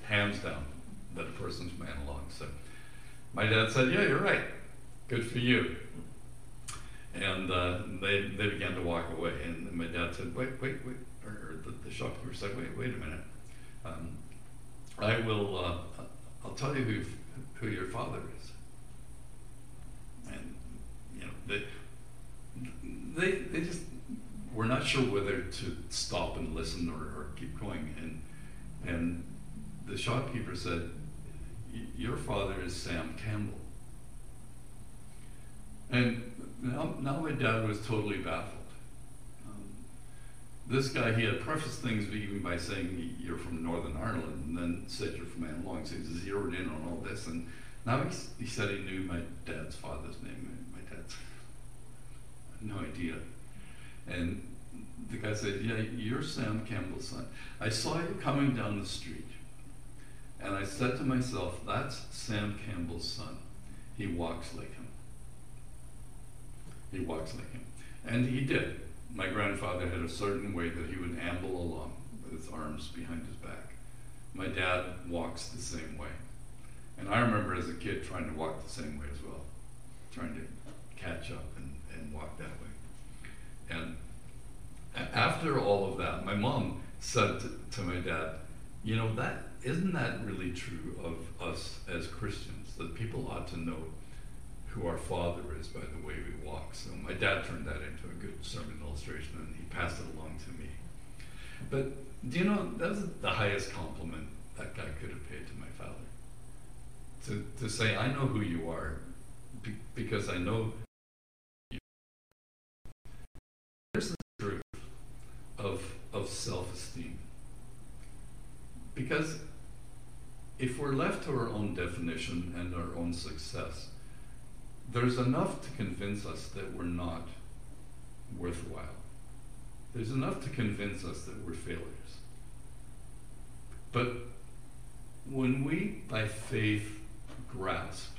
hands down that a person's man along. So my dad said, Yeah, you're right. Good for you. And uh, they, they began to walk away. And my dad said, Wait, wait, wait. Or, the, the, shopkeeper said, Wait, wait a minute. Um, I will, uh, I'll tell you who, who your father is. And, you know, they, they, they just were not sure whether to stop and listen or, or keep going. And, and the shopkeeper said, your father is Sam Campbell. And now, now my dad was totally baffled. This guy, he had prefaced things even by saying you're from Northern Ireland, and then said you're from Annalong, so he zeroed in on all this. And now he, he said he knew my dad's father's name. My dad's no idea. And the guy said, yeah, you're Sam Campbell's son. I saw you coming down the street. And I said to myself, that's Sam Campbell's son. He walks like him. He walks like him. And he did. My grandfather had a certain way that he would amble along with his arms behind his back. My dad walks the same way. And I remember as a kid trying to walk the same way as well, trying to catch up and, and walk that way. And after all of that, my mom said to, to my dad, you know, that isn't that really true of us as Christians? That people ought to know who our Father is by the way we walk. So my dad turned that into a good sermon illustration, and he passed it along to me. But do you know that was the highest compliment that guy could have paid to my father? To to say, "I know who you are," be, because I know. You. There's the truth of of self-esteem. Because if we're left to our own definition and our own success, there's enough to convince us that we're not worthwhile. There's enough to convince us that we're failures. But when we, by faith, grasp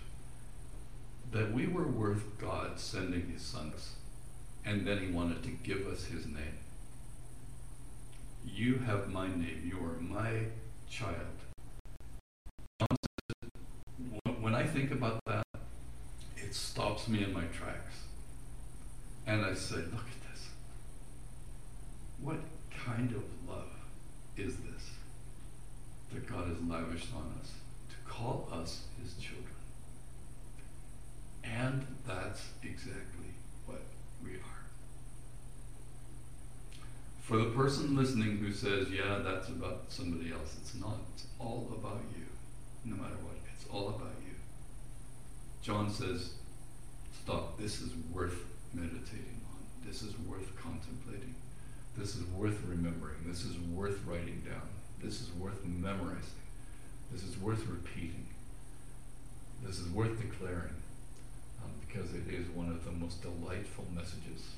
that we were worth God sending His sons, and then He wanted to give us His name, you have my name, you are my child. When I think about that, stops me in my tracks. And I say, look at this. What kind of love is this that God has lavished on us to call us his children? And that's exactly what we are. For the person listening who says, yeah, that's about somebody else, it's not. It's all about you, no matter what. It's all about you. John says, stop. This is worth meditating on. This is worth contemplating. This is worth remembering. This is worth writing down. This is worth memorizing. This is worth repeating. This is worth declaring um, because it is one of the most delightful messages